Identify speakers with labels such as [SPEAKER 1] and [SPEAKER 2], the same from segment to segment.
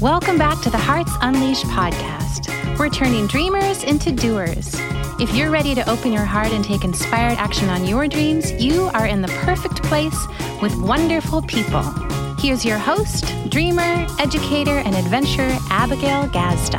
[SPEAKER 1] Welcome back to the Hearts Unleashed podcast. We're turning dreamers into doers. If you're ready to open your heart and take inspired action on your dreams, you are in the perfect place with wonderful people. Here's your host, dreamer, educator, and adventurer, Abigail Gazda.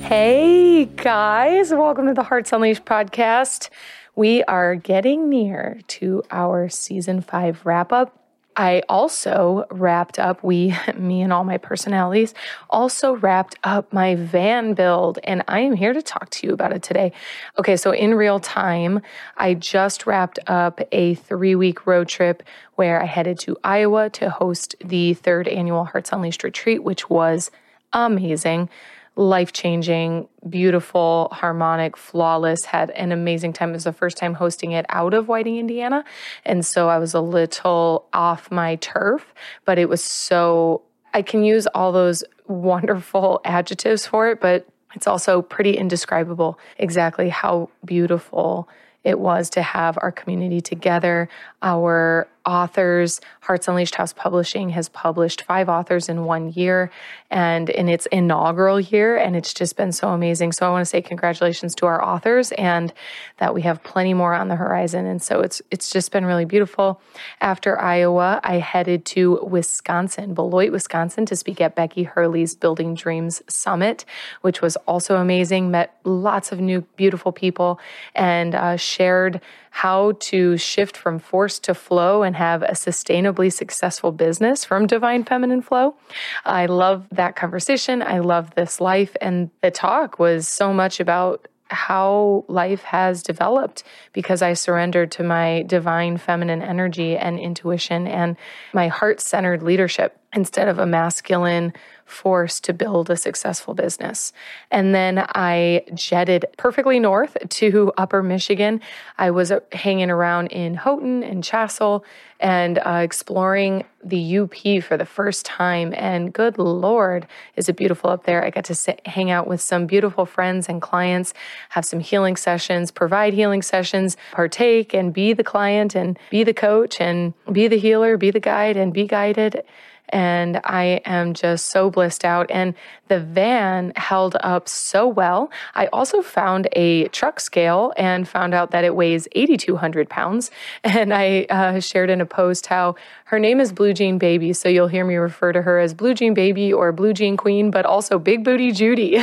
[SPEAKER 2] Hey guys, welcome to the Hearts Unleashed podcast. We are getting near to our season five wrap up. I also wrapped up, we, me and all my personalities, also wrapped up my van build, and I am here to talk to you about it today. Okay, so in real time, I just wrapped up a three week road trip where I headed to Iowa to host the third annual Hearts Unleashed retreat, which was amazing life changing, beautiful, harmonic, flawless. Had an amazing time. It was the first time hosting it out of Whiting, Indiana. And so I was a little off my turf, but it was so, I can use all those wonderful adjectives for it, but it's also pretty indescribable exactly how beautiful it was to have our community together, our authors. Hearts Unleashed House Publishing has published five authors in one year and in its inaugural year. And it's just been so amazing. So I want to say congratulations to our authors and that we have plenty more on the horizon. And so it's it's just been really beautiful. After Iowa, I headed to Wisconsin, Beloit, Wisconsin, to speak at Becky Hurley's Building Dreams Summit, which was also amazing. Met lots of new beautiful people and uh, shared how to shift from force to flow and have a sustainably successful business from divine feminine flow. I love that conversation. I love this life. And the talk was so much about how life has developed because I surrendered to my divine feminine energy and intuition and my heart centered leadership instead of a masculine force to build a successful business. And then I jetted perfectly north to Upper Michigan. I was uh, hanging around in Houghton and Chassell and uh, exploring the UP for the first time. And good Lord, is it beautiful up there. I got to sit, hang out with some beautiful friends and clients, have some healing sessions, provide healing sessions, partake and be the client and be the coach and be the healer, be the guide and be guided and I am just so blissed out. And the van held up so well. I also found a truck scale and found out that it weighs 8,200 pounds. And I uh, shared in a post how her name is Blue Jean Baby. So you'll hear me refer to her as Blue Jean Baby or Blue Jean Queen, but also Big Booty Judy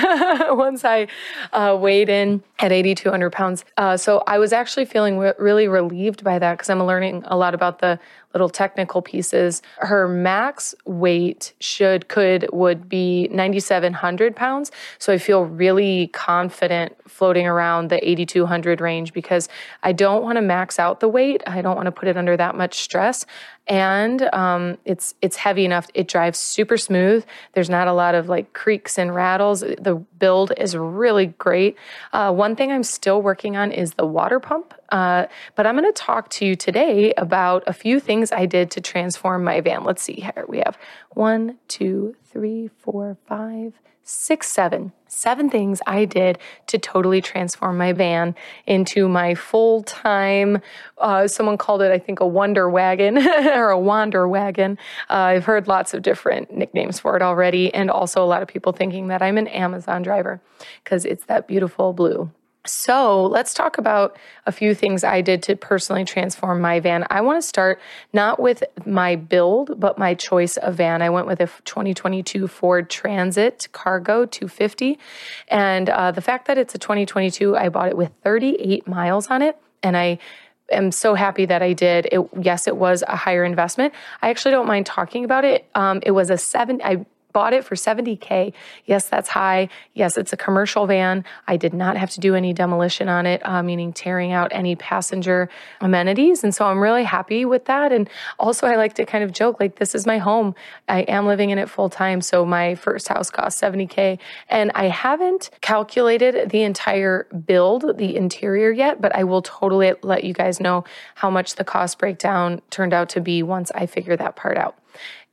[SPEAKER 2] once I uh, weighed in at 8,200 pounds. Uh, so I was actually feeling re- really relieved by that because I'm learning a lot about the little technical pieces. Her max weight should, could, would be 9,700 pounds. So I feel really confident floating around the 8,200 range because I don't want to max out the weight. I don't want to put it under that much stress and um, it's it's heavy enough. It drives super smooth. There's not a lot of like creaks and rattles. The build is really great. Uh, one thing I'm still working on is the water pump. Uh, but I'm going to talk to you today about a few things I did to transform my van. Let's see here. We have one, two, three, four, five, six, seven, seven things I did to totally transform my van into my full time. Uh, someone called it, I think, a wonder wagon or a wander wagon. Uh, I've heard lots of different nicknames for it already, and also a lot of people thinking that I'm an Amazon driver because it's that beautiful blue. So let's talk about a few things I did to personally transform my van. I want to start not with my build, but my choice of van. I went with a 2022 Ford Transit Cargo 250. And uh, the fact that it's a 2022, I bought it with 38 miles on it. And I am so happy that I did. It, yes, it was a higher investment. I actually don't mind talking about it. Um, it was a seven, I bought it for 70K. Yes, that's high. Yes, it's a commercial van. I did not have to do any demolition on it, uh, meaning tearing out any passenger amenities. And so I'm really happy with that. And also, I like to kind of joke like, this is my home. I am living in it full time. So my first house cost 70K. And I haven't calculated the entire build, the interior yet, but I will totally let you guys know how much the cost breakdown turned out to be once I figure that part out.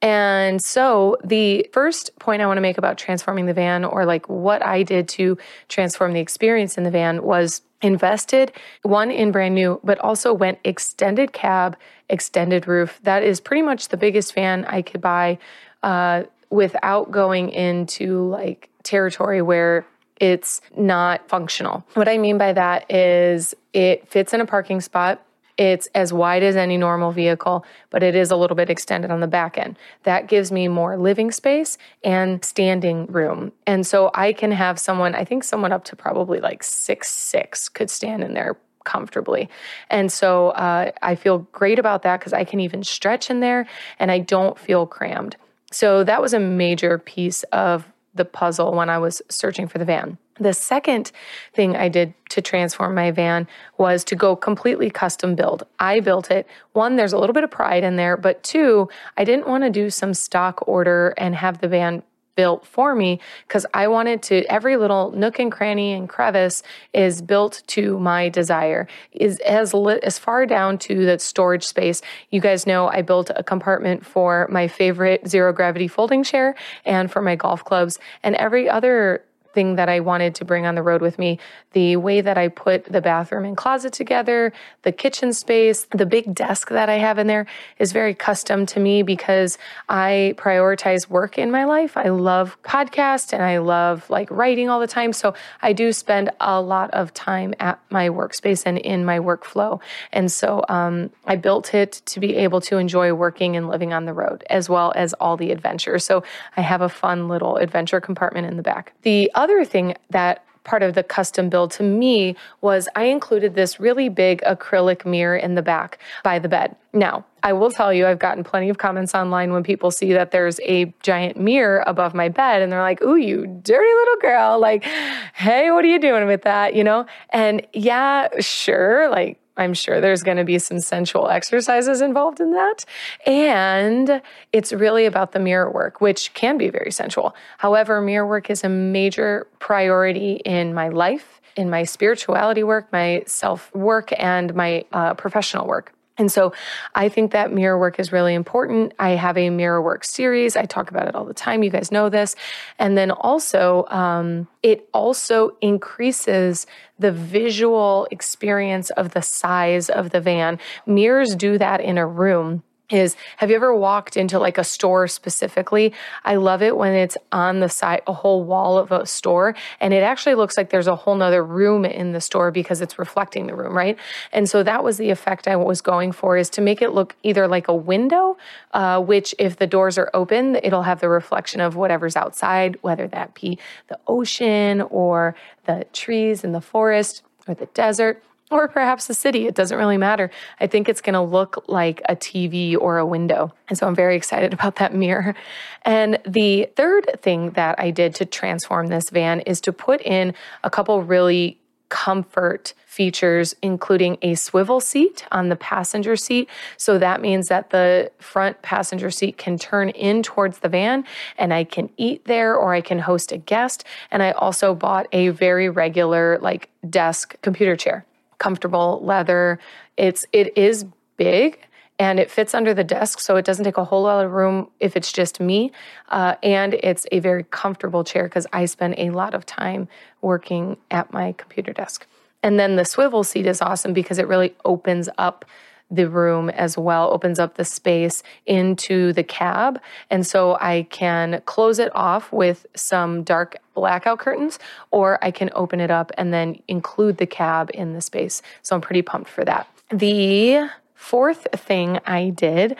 [SPEAKER 2] And so, the first point I want to make about transforming the van, or like what I did to transform the experience in the van, was invested one in brand new, but also went extended cab, extended roof. That is pretty much the biggest van I could buy uh, without going into like territory where it's not functional. What I mean by that is it fits in a parking spot. It's as wide as any normal vehicle, but it is a little bit extended on the back end. That gives me more living space and standing room. And so I can have someone, I think someone up to probably like six six could stand in there comfortably. And so uh, I feel great about that because I can even stretch in there and I don't feel crammed. So that was a major piece of the puzzle when I was searching for the van. The second thing I did to transform my van was to go completely custom build. I built it. One, there's a little bit of pride in there, but two, I didn't want to do some stock order and have the van built for me because I wanted to every little nook and cranny and crevice is built to my desire. Is as lit, as far down to the storage space you guys know I built a compartment for my favorite zero gravity folding chair and for my golf clubs and every other thing that I wanted to bring on the road with me. The way that I put the bathroom and closet together, the kitchen space, the big desk that I have in there is very custom to me because I prioritize work in my life. I love podcasts and I love like writing all the time. So I do spend a lot of time at my workspace and in my workflow. And so um, I built it to be able to enjoy working and living on the road as well as all the adventures. So I have a fun little adventure compartment in the back. The other thing that part of the custom build to me was I included this really big acrylic mirror in the back by the bed. Now, I will tell you, I've gotten plenty of comments online when people see that there's a giant mirror above my bed and they're like, Ooh, you dirty little girl. Like, hey, what are you doing with that? You know? And yeah, sure. Like, I'm sure there's going to be some sensual exercises involved in that. And it's really about the mirror work, which can be very sensual. However, mirror work is a major priority in my life, in my spirituality work, my self work, and my uh, professional work. And so I think that mirror work is really important. I have a mirror work series. I talk about it all the time. You guys know this. And then also, um, it also increases the visual experience of the size of the van. Mirrors do that in a room is have you ever walked into like a store specifically? I love it when it's on the side, a whole wall of a store, and it actually looks like there's a whole nother room in the store because it's reflecting the room, right? And so that was the effect I was going for is to make it look either like a window, uh, which if the doors are open, it'll have the reflection of whatever's outside, whether that be the ocean or the trees in the forest or the desert or perhaps the city. It doesn't really matter. I think it's going to look like a TV or a window. And so I'm very excited about that mirror. And the third thing that I did to transform this van is to put in a couple really comfort features, including a swivel seat on the passenger seat. So that means that the front passenger seat can turn in towards the van and I can eat there or I can host a guest. And I also bought a very regular, like, desk computer chair comfortable leather. It's it is big and it fits under the desk, so it doesn't take a whole lot of room if it's just me. Uh, and it's a very comfortable chair because I spend a lot of time working at my computer desk. And then the swivel seat is awesome because it really opens up the room as well, opens up the space into the cab. And so I can close it off with some dark blackout curtains, or I can open it up and then include the cab in the space. So I'm pretty pumped for that. The fourth thing I did,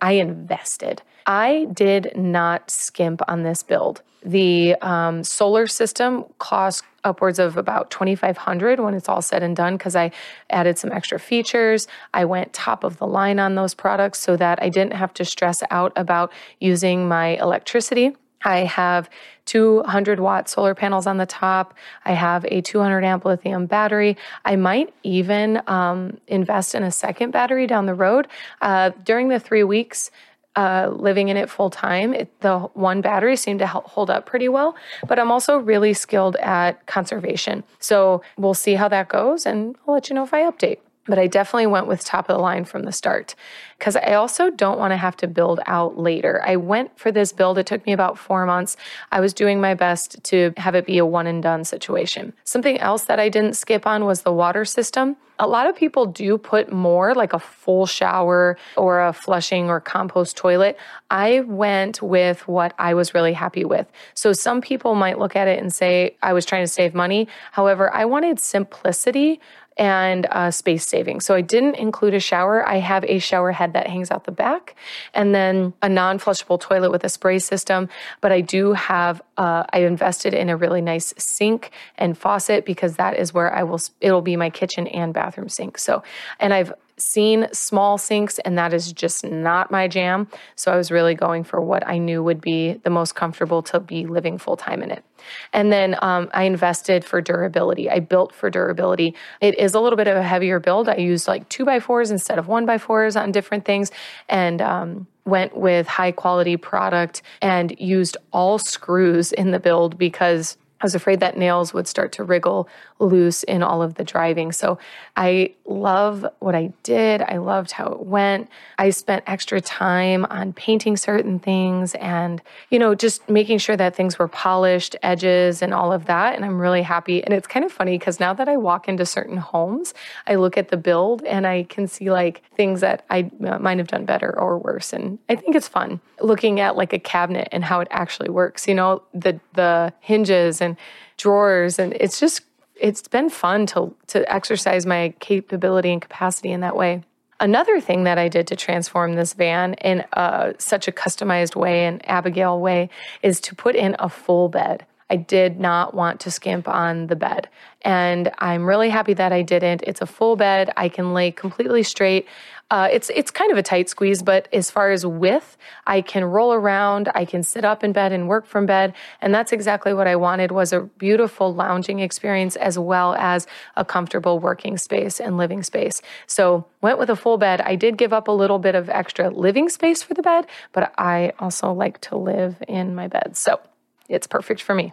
[SPEAKER 2] I invested. I did not skimp on this build. The um, solar system cost upwards of about 2500 when it's all said and done because I added some extra features. I went top of the line on those products so that I didn't have to stress out about using my electricity. I have 200 watt solar panels on the top. I have a 200 amp lithium battery. I might even um, invest in a second battery down the road. Uh, during the three weeks uh, living in it full time, the one battery seemed to hold up pretty well. But I'm also really skilled at conservation. So we'll see how that goes and I'll let you know if I update. But I definitely went with top of the line from the start because I also don't want to have to build out later. I went for this build, it took me about four months. I was doing my best to have it be a one and done situation. Something else that I didn't skip on was the water system. A lot of people do put more like a full shower or a flushing or compost toilet. I went with what I was really happy with. So some people might look at it and say, I was trying to save money. However, I wanted simplicity and uh, space saving. So I didn't include a shower. I have a shower head that hangs out the back and then a non flushable toilet with a spray system. But I do have, uh, I invested in a really nice sink and faucet because that is where I will, it'll be my kitchen and bathroom sink. So, and I've seen small sinks, and that is just not my jam. So I was really going for what I knew would be the most comfortable to be living full time in it. And then um, I invested for durability. I built for durability. It is a little bit of a heavier build. I used like two by fours instead of one by fours on different things. And, um, went with high quality product and used all screws in the build because I was afraid that nails would start to wriggle loose in all of the driving. So I love what I did. I loved how it went. I spent extra time on painting certain things and, you know, just making sure that things were polished, edges, and all of that. And I'm really happy. And it's kind of funny because now that I walk into certain homes, I look at the build and I can see like things that I uh, might have done better or worse. And I think it's fun looking at like a cabinet and how it actually works, you know, the, the hinges and drawers. And it's just it's been fun to to exercise my capability and capacity in that way. Another thing that I did to transform this van in such a customized way and Abigail way is to put in a full bed. I did not want to skimp on the bed. And I'm really happy that I didn't. It's a full bed. I can lay completely straight. Uh, it's it's kind of a tight squeeze, but as far as width, I can roll around. I can sit up in bed and work from bed, and that's exactly what I wanted was a beautiful lounging experience as well as a comfortable working space and living space. So went with a full bed. I did give up a little bit of extra living space for the bed, but I also like to live in my bed, so it's perfect for me.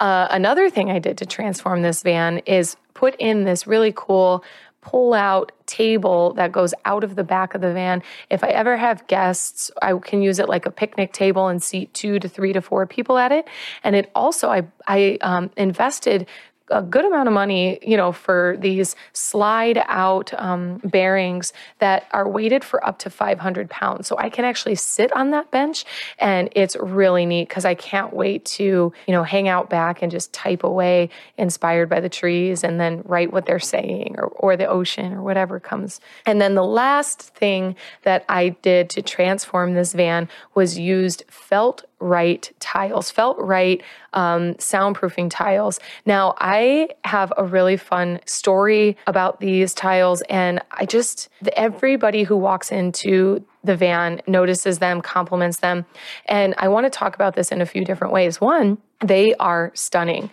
[SPEAKER 2] Uh, another thing I did to transform this van is put in this really cool pull out table that goes out of the back of the van. If I ever have guests, I can use it like a picnic table and seat two to three to four people at it. And it also, I, I um, invested a good amount of money, you know, for these slide out um, bearings that are weighted for up to 500 pounds. So I can actually sit on that bench and it's really neat because I can't wait to, you know, hang out back and just type away inspired by the trees and then write what they're saying or, or the ocean or whatever comes. And then the last thing that I did to transform this van was used felt right tiles, felt right um, soundproofing tiles. Now, I have a really fun story about these tiles, and I just, everybody who walks into the van notices them, compliments them. And I want to talk about this in a few different ways. One, they are stunning.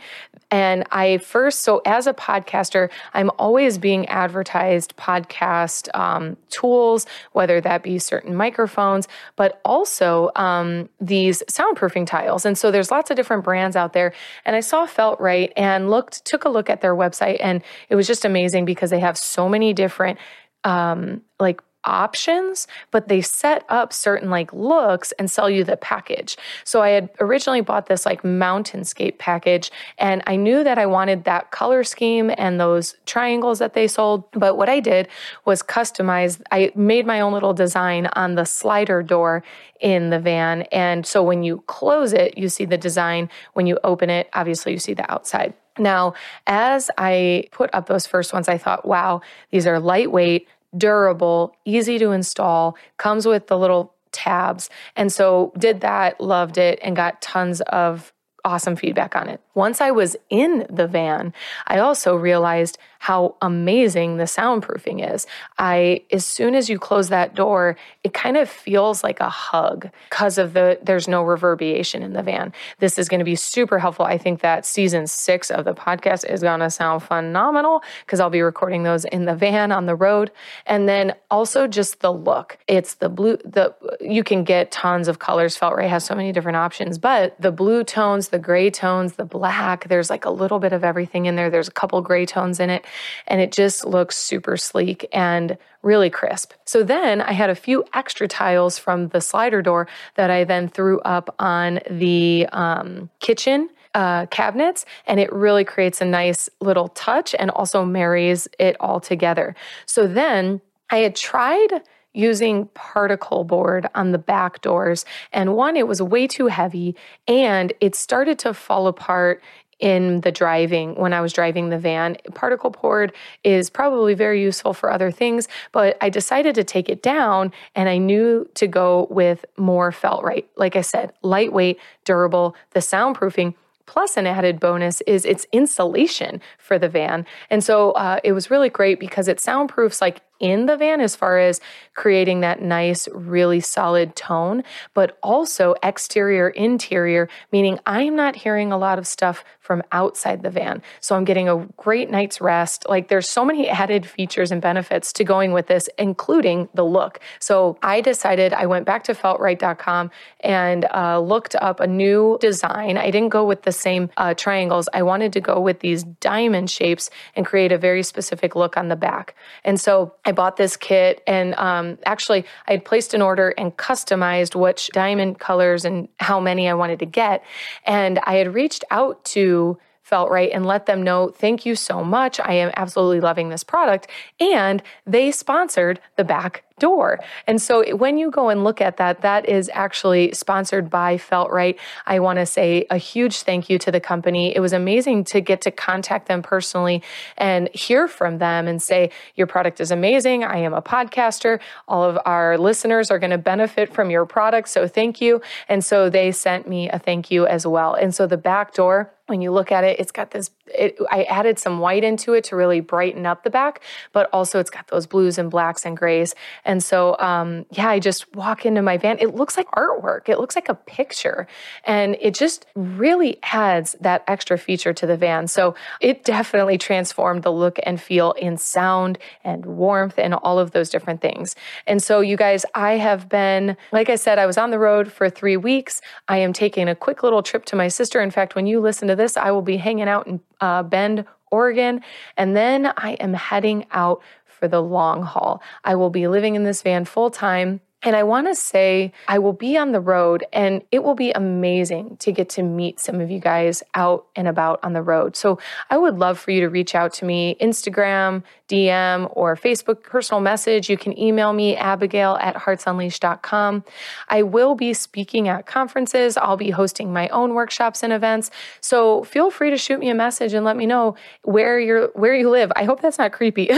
[SPEAKER 2] And I first, so as a podcaster, I'm always being advertised podcast um, tools, whether that be certain microphones, but also um, these soundproofing tiles. And so there's lots of different brands out there. And I saw Felt Right and looked, took a look at their website, and it was just amazing because they have so many different um, like options, but they set up certain like looks and sell you the package. So I had originally bought this like mountainscape package and I knew that I wanted that color scheme and those triangles that they sold. But what I did was customize, I made my own little design on the slider door in the van. And so when you close it, you see the design. When you open it, obviously you see the outside. Now, as I put up those first ones, I thought, wow, these are lightweight, durable, easy to install, comes with the little tabs. And so did that, loved it, and got tons of awesome feedback on it. Once I was in the van, I also realized how amazing the soundproofing is. I as soon as you close that door, it kind of feels like a hug because of the there's no reverberation in the van. This is going to be super helpful. I think that season 6 of the podcast is going to sound phenomenal because I'll be recording those in the van on the road. And then also just the look. It's the blue the you can get tons of colors. FeltRight has so many different options, but the blue tones, the gray tones, the black, there's like a little bit of everything in there. There's a couple gray tones in it and it just looks super sleek and really crisp. So then I had a few extra tiles from the slider door that I then threw up on the um, kitchen uh, cabinets, and it really creates a nice little touch and also marries it all together. So then I had tried using particle board on the back doors. And one, it was way too heavy and it started to fall apart in the driving when I was driving the van. Particle board is probably very useful for other things, but I decided to take it down and I knew to go with more felt right. Like I said, lightweight, durable, the soundproofing Plus, an added bonus is its insulation for the van. And so uh, it was really great because it soundproofs like in the van as far as creating that nice, really solid tone, but also exterior, interior, meaning I'm not hearing a lot of stuff from outside the van. So I'm getting a great night's rest. Like there's so many added features and benefits to going with this, including the look. So I decided I went back to feltright.com and uh, looked up a new design. I didn't go with the same uh, triangles. I wanted to go with these diamond shapes and create a very specific look on the back. And so I I bought this kit and um, actually I had placed an order and customized which diamond colors and how many I wanted to get. And I had reached out to felt right and let them know, thank you so much. I am absolutely loving this product. And they sponsored the back door. And so when you go and look at that, that is actually sponsored by Felt Right. I want to say a huge thank you to the company. It was amazing to get to contact them personally and hear from them and say, Your product is amazing. I am a podcaster. All of our listeners are going to benefit from your product. So thank you. And so they sent me a thank you as well. And so the back door, when you look at it, it's got this. It, I added some white into it to really brighten up the back, but also it's got those blues and blacks and grays. So, um, yeah, I just walk into my van. It looks like artwork, it looks like a picture. And it just really adds that extra feature to the van. So it definitely transformed the look and feel in sound and warmth and all of those different things. And so, you guys, I have been, like I said, I was on the road for three weeks. I am taking a quick little trip to my sister. In fact, when you listen to this, I will be hanging out in uh, Bend, Oregon. And then I am heading out for the long haul. I will be living in this van full time and I want to say, I will be on the road and it will be amazing to get to meet some of you guys out and about on the road. So I would love for you to reach out to me, Instagram, DM, or Facebook personal message. You can email me, abigail at heartsunleashed.com. I will be speaking at conferences. I'll be hosting my own workshops and events. So feel free to shoot me a message and let me know where you're, where you live. I hope that's not creepy.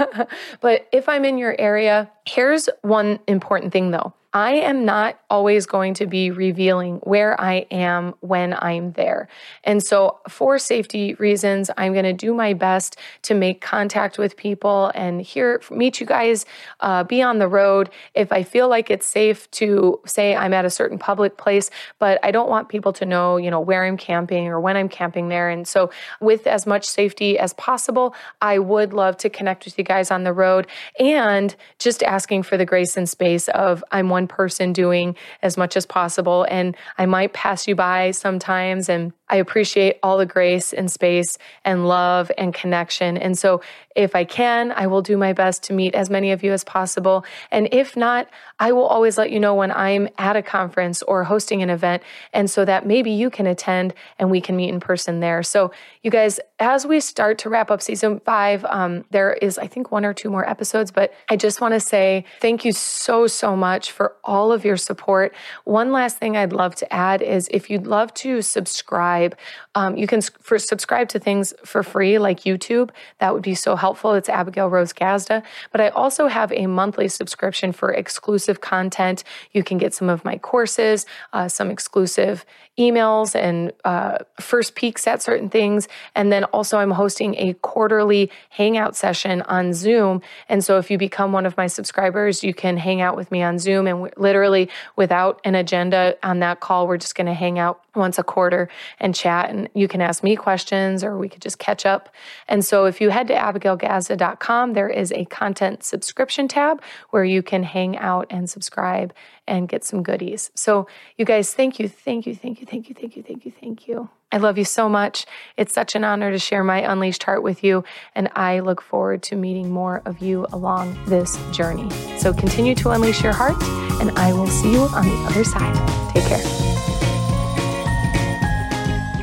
[SPEAKER 2] but if I'm in your area, here's one important thing though. I am not always going to be revealing where I am when I'm there. And so, for safety reasons, I'm going to do my best to make contact with people and hear, meet you guys, uh, be on the road. If I feel like it's safe to say I'm at a certain public place, but I don't want people to know, you know, where I'm camping or when I'm camping there. And so, with as much safety as possible, I would love to connect with you guys on the road and just asking for the grace and space of I'm one one person doing as much as possible. And I might pass you by sometimes and I appreciate all the grace and space and love and connection. And so, if I can, I will do my best to meet as many of you as possible. And if not, I will always let you know when I'm at a conference or hosting an event. And so that maybe you can attend and we can meet in person there. So, you guys, as we start to wrap up season five, um, there is, I think, one or two more episodes, but I just want to say thank you so, so much for all of your support. One last thing I'd love to add is if you'd love to subscribe. Um, you can for subscribe to things for free, like YouTube. That would be so helpful. It's Abigail Rose Gazda. But I also have a monthly subscription for exclusive content. You can get some of my courses, uh, some exclusive emails, and uh, first peeks at certain things. And then also, I'm hosting a quarterly hangout session on Zoom. And so, if you become one of my subscribers, you can hang out with me on Zoom. And literally, without an agenda on that call, we're just going to hang out once a quarter and chat. And you can ask me questions or we could just catch up. And so if you head to abigailgazda.com, there is a content subscription tab where you can hang out and subscribe and get some goodies. So, you guys, thank you, thank you, thank you, thank you, thank you, thank you, thank you. I love you so much. It's such an honor to share my unleashed heart with you, and I look forward to meeting more of you along this journey. So, continue to unleash your heart, and I will see you on the other side. Take care.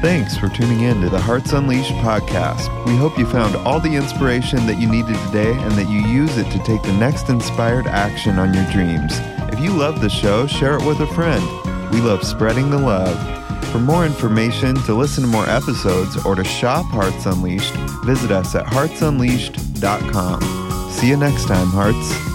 [SPEAKER 3] Thanks for tuning in to the Hearts Unleashed podcast. We hope you found all the inspiration that you needed today and that you use it to take the next inspired action on your dreams. If you love the show, share it with a friend. We love spreading the love. For more information, to listen to more episodes, or to shop Hearts Unleashed, visit us at heartsunleashed.com. See you next time, Hearts.